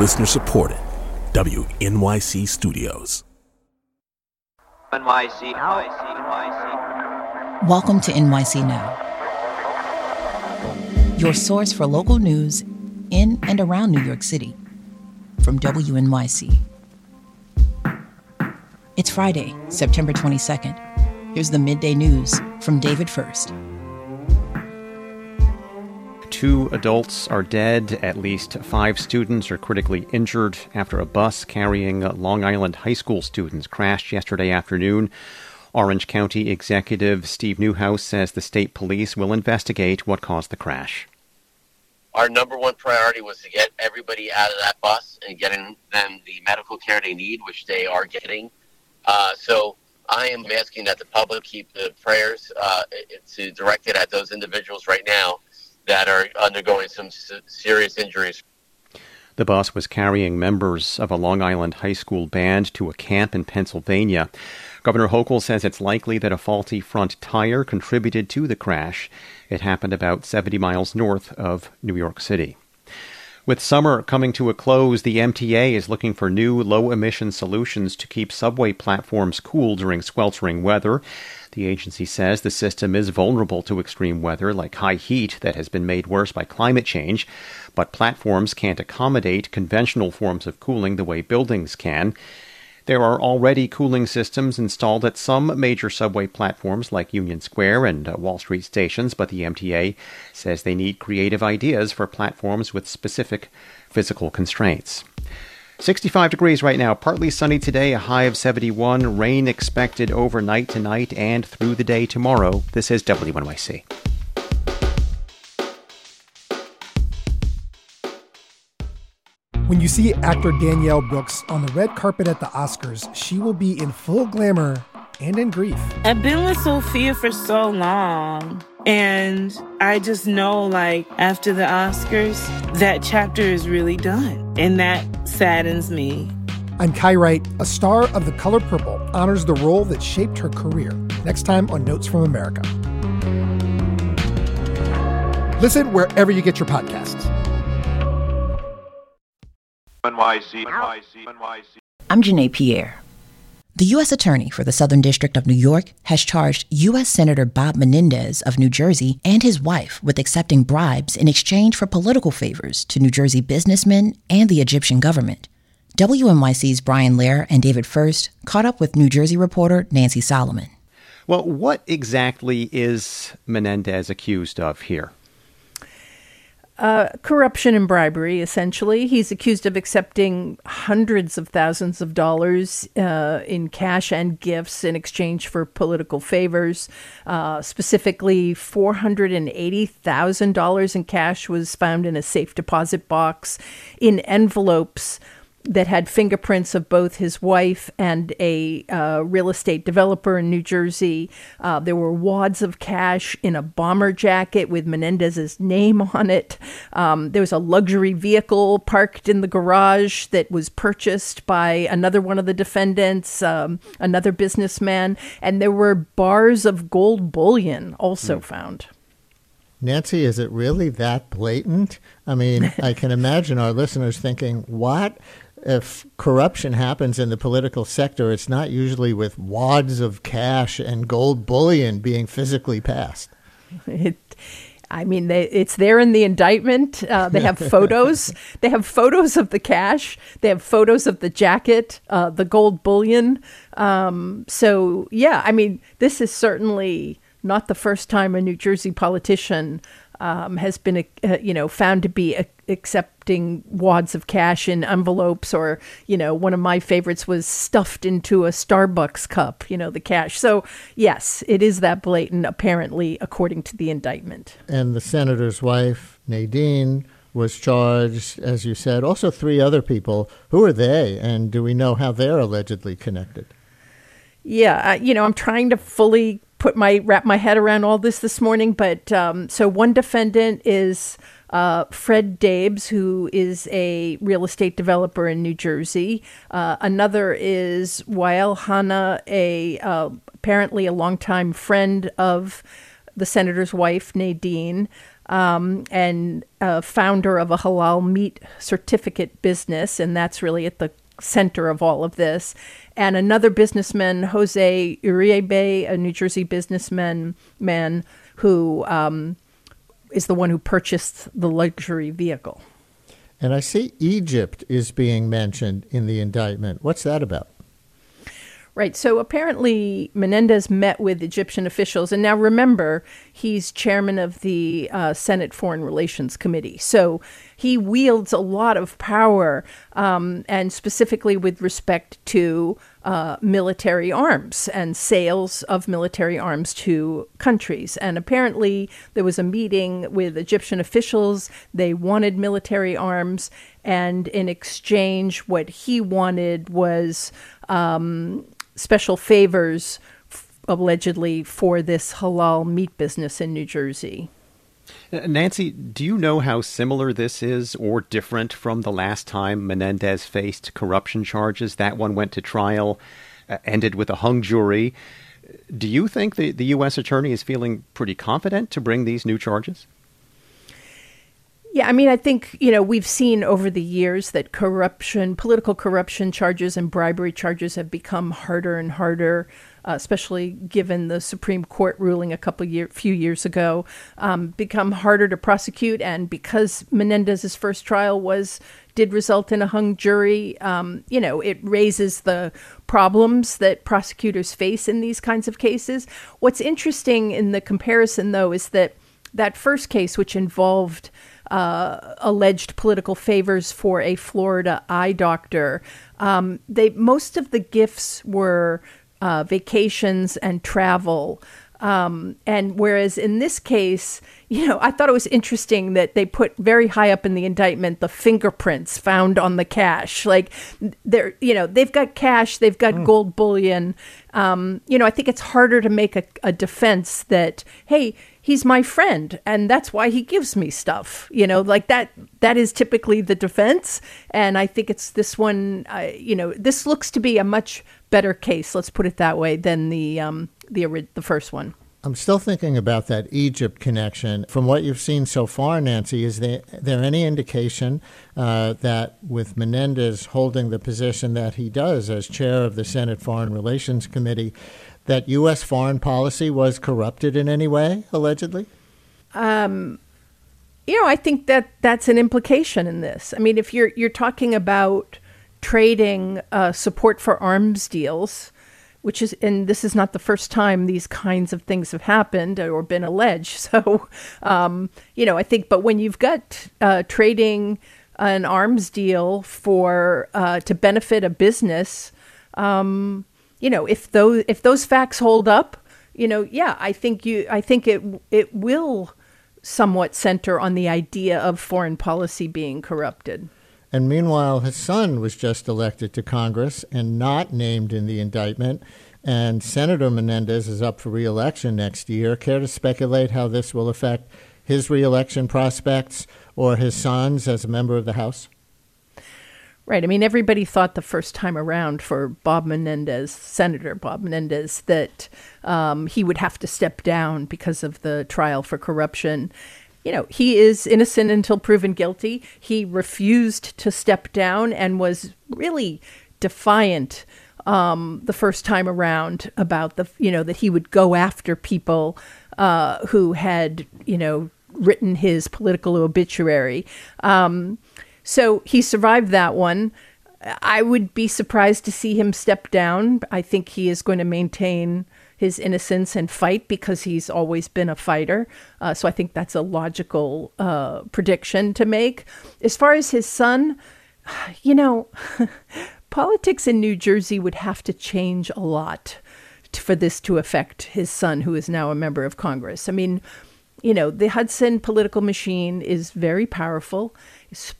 Listener supported. WNYC Studios. NYC, NYC, NYC. Welcome to NYC Now, your source for local news in and around New York City from WNYC. It's Friday, September 22nd. Here's the midday news from David Furst. Two adults are dead. At least five students are critically injured after a bus carrying Long Island high school students crashed yesterday afternoon. Orange County Executive Steve Neuhaus says the state police will investigate what caused the crash. Our number one priority was to get everybody out of that bus and getting them the medical care they need, which they are getting. Uh, so I am asking that the public keep the prayers uh, to direct it at those individuals right now that are undergoing some serious injuries. The bus was carrying members of a Long Island high school band to a camp in Pennsylvania. Governor Hochul says it's likely that a faulty front tire contributed to the crash. It happened about 70 miles north of New York City. With summer coming to a close, the MTA is looking for new low emission solutions to keep subway platforms cool during sweltering weather. The agency says the system is vulnerable to extreme weather like high heat that has been made worse by climate change, but platforms can't accommodate conventional forms of cooling the way buildings can. There are already cooling systems installed at some major subway platforms like Union Square and uh, Wall Street stations, but the MTA says they need creative ideas for platforms with specific physical constraints. 65 degrees right now, partly sunny today, a high of 71. Rain expected overnight tonight and through the day tomorrow. This is WNYC. When you see actor Danielle Brooks on the red carpet at the Oscars, she will be in full glamour and in grief. I've been with Sophia for so long. And I just know, like, after the Oscars, that chapter is really done. And that saddens me. I'm Kai Wright. A star of The Color Purple honors the role that shaped her career. Next time on Notes from America. Listen wherever you get your podcasts. NYC, NYC, NYC. I'm Janae Pierre. The U.S. Attorney for the Southern District of New York has charged U.S. Senator Bob Menendez of New Jersey and his wife with accepting bribes in exchange for political favors to New Jersey businessmen and the Egyptian government. WNYC's Brian Lehrer and David Furst caught up with New Jersey reporter Nancy Solomon. Well, what exactly is Menendez accused of here? Uh, corruption and bribery, essentially. He's accused of accepting hundreds of thousands of dollars uh, in cash and gifts in exchange for political favors. Uh, specifically, $480,000 in cash was found in a safe deposit box in envelopes that had fingerprints of both his wife and a uh, real estate developer in New Jersey. Uh, there were wads of cash in a bomber jacket with Menendez's name on it. Um, there was a luxury vehicle parked in the garage that was purchased by another one of the defendants, um, another businessman, and there were bars of gold bullion also mm. found. Nancy, is it really that blatant? I mean, I can imagine our listeners thinking, what? If corruption happens in the political sector, it's not usually with wads of cash and gold bullion being physically passed. It, I mean, they, it's there in the indictment. Uh, they have photos. they have photos of the cash. They have photos of the jacket, uh, the gold bullion. Um, so, yeah, I mean, this is certainly not the first time a New Jersey politician um, has been, uh, you know, found to be a, accepting wads of cash in envelopes, or you know, one of my favorites was stuffed into a Starbucks cup. You know, the cash. So yes, it is that blatant, apparently, according to the indictment. And the senator's wife, Nadine, was charged, as you said. Also, three other people. Who are they, and do we know how they're allegedly connected? Yeah, you know, I'm trying to fully put my wrap my head around all this this morning. But um, so one defendant is uh, Fred Daibes, who is a real estate developer in New Jersey. Uh, another is Wael Hanna, a uh, apparently a longtime friend of the senator's wife, Nadine. um, and founder of a halal meat certificate business, and that's really at the center of all of this. And another businessman, Jose Uribe, a New Jersey businessman, man who um, is the one who purchased the luxury vehicle. And I see Egypt is being mentioned in the indictment. What's that about? Right. So apparently Menendez met with Egyptian officials. And now remember, he's chairman of the uh, Senate Foreign Relations Committee. So he wields a lot of power, um, and specifically with respect to uh, military arms and sales of military arms to countries. And apparently there was a meeting with Egyptian officials. They wanted military arms. And in exchange, what he wanted was. Um, special favors f- allegedly for this halal meat business in New Jersey. Uh, Nancy, do you know how similar this is or different from the last time Menendez faced corruption charges? That one went to trial, uh, ended with a hung jury. Do you think the, the U.S. attorney is feeling pretty confident to bring these new charges? Yeah, I mean, I think, you know, we've seen over the years that corruption, political corruption charges and bribery charges have become harder and harder, uh, especially given the Supreme Court ruling a couple year, few years ago, um, become harder to prosecute. And because Menendez's first trial was did result in a hung jury, um, you know, it raises the problems that prosecutors face in these kinds of cases. What's interesting in the comparison, though, is that that first case, which involved uh, alleged political favors for a Florida eye doctor. Um, they most of the gifts were uh, vacations and travel. Um, and whereas in this case, you know, I thought it was interesting that they put very high up in the indictment the fingerprints found on the cash. Like they're, you know, they've got cash, they've got mm. gold bullion. Um, you know, I think it's harder to make a, a defense that, hey, he's my friend and that's why he gives me stuff you know like that that is typically the defense and i think it's this one uh, you know this looks to be a much better case let's put it that way than the um the the first one I'm still thinking about that Egypt connection. From what you've seen so far, Nancy, is there, there any indication uh, that with Menendez holding the position that he does as chair of the Senate Foreign Relations Committee, that U.S. foreign policy was corrupted in any way, allegedly? Um, you know, I think that that's an implication in this. I mean, if you're you're talking about trading uh, support for arms deals, which is, and this is not the first time these kinds of things have happened or been alleged. So, um, you know, I think, but when you've got uh, trading an arms deal for uh, to benefit a business, um, you know, if those if those facts hold up, you know, yeah, I think you I think it it will somewhat center on the idea of foreign policy being corrupted. And meanwhile, his son was just elected to Congress and not named in the indictment. And Senator Menendez is up for reelection next year. Care to speculate how this will affect his reelection prospects or his son's as a member of the House? Right. I mean, everybody thought the first time around for Bob Menendez, Senator Bob Menendez, that um, he would have to step down because of the trial for corruption. You know, he is innocent until proven guilty. He refused to step down and was really defiant um, the first time around about the, you know, that he would go after people uh, who had, you know, written his political obituary. Um, so he survived that one. I would be surprised to see him step down. I think he is going to maintain his innocence and fight because he's always been a fighter. Uh, so I think that's a logical uh, prediction to make. As far as his son, you know, politics in New Jersey would have to change a lot for this to affect his son, who is now a member of Congress. I mean, you know, the Hudson political machine is very powerful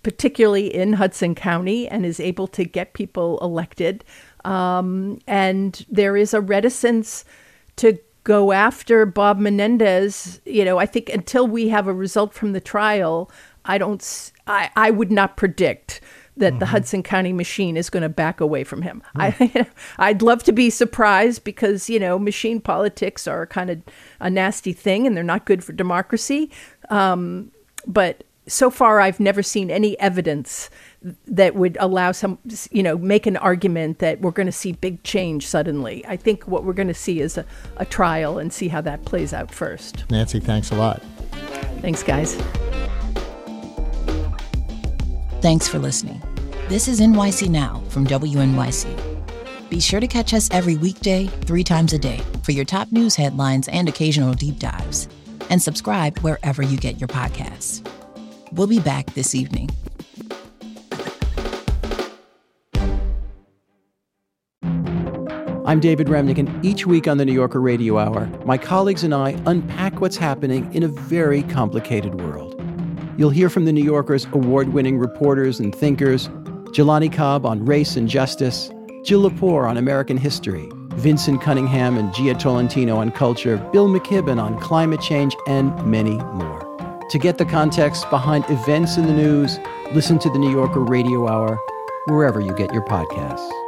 particularly in Hudson County, and is able to get people elected. Um, and there is a reticence to go after Bob Menendez. You know, I think until we have a result from the trial, I don't, I, I would not predict that mm-hmm. the Hudson County machine is going to back away from him. Mm. I, I'd love to be surprised because, you know, machine politics are kind of a nasty thing and they're not good for democracy. Um, but so far, I've never seen any evidence that would allow some, you know, make an argument that we're going to see big change suddenly. I think what we're going to see is a, a trial and see how that plays out first. Nancy, thanks a lot. Thanks, guys. Thanks for listening. This is NYC Now from WNYC. Be sure to catch us every weekday, three times a day, for your top news headlines and occasional deep dives. And subscribe wherever you get your podcasts. We'll be back this evening. I'm David Remnick, and each week on the New Yorker Radio Hour, my colleagues and I unpack what's happening in a very complicated world. You'll hear from the New Yorker's award winning reporters and thinkers Jelani Cobb on race and justice, Jill Lepore on American history, Vinson Cunningham and Jia Tolentino on culture, Bill McKibben on climate change, and many more. To get the context behind events in the news, listen to the New Yorker Radio Hour wherever you get your podcasts.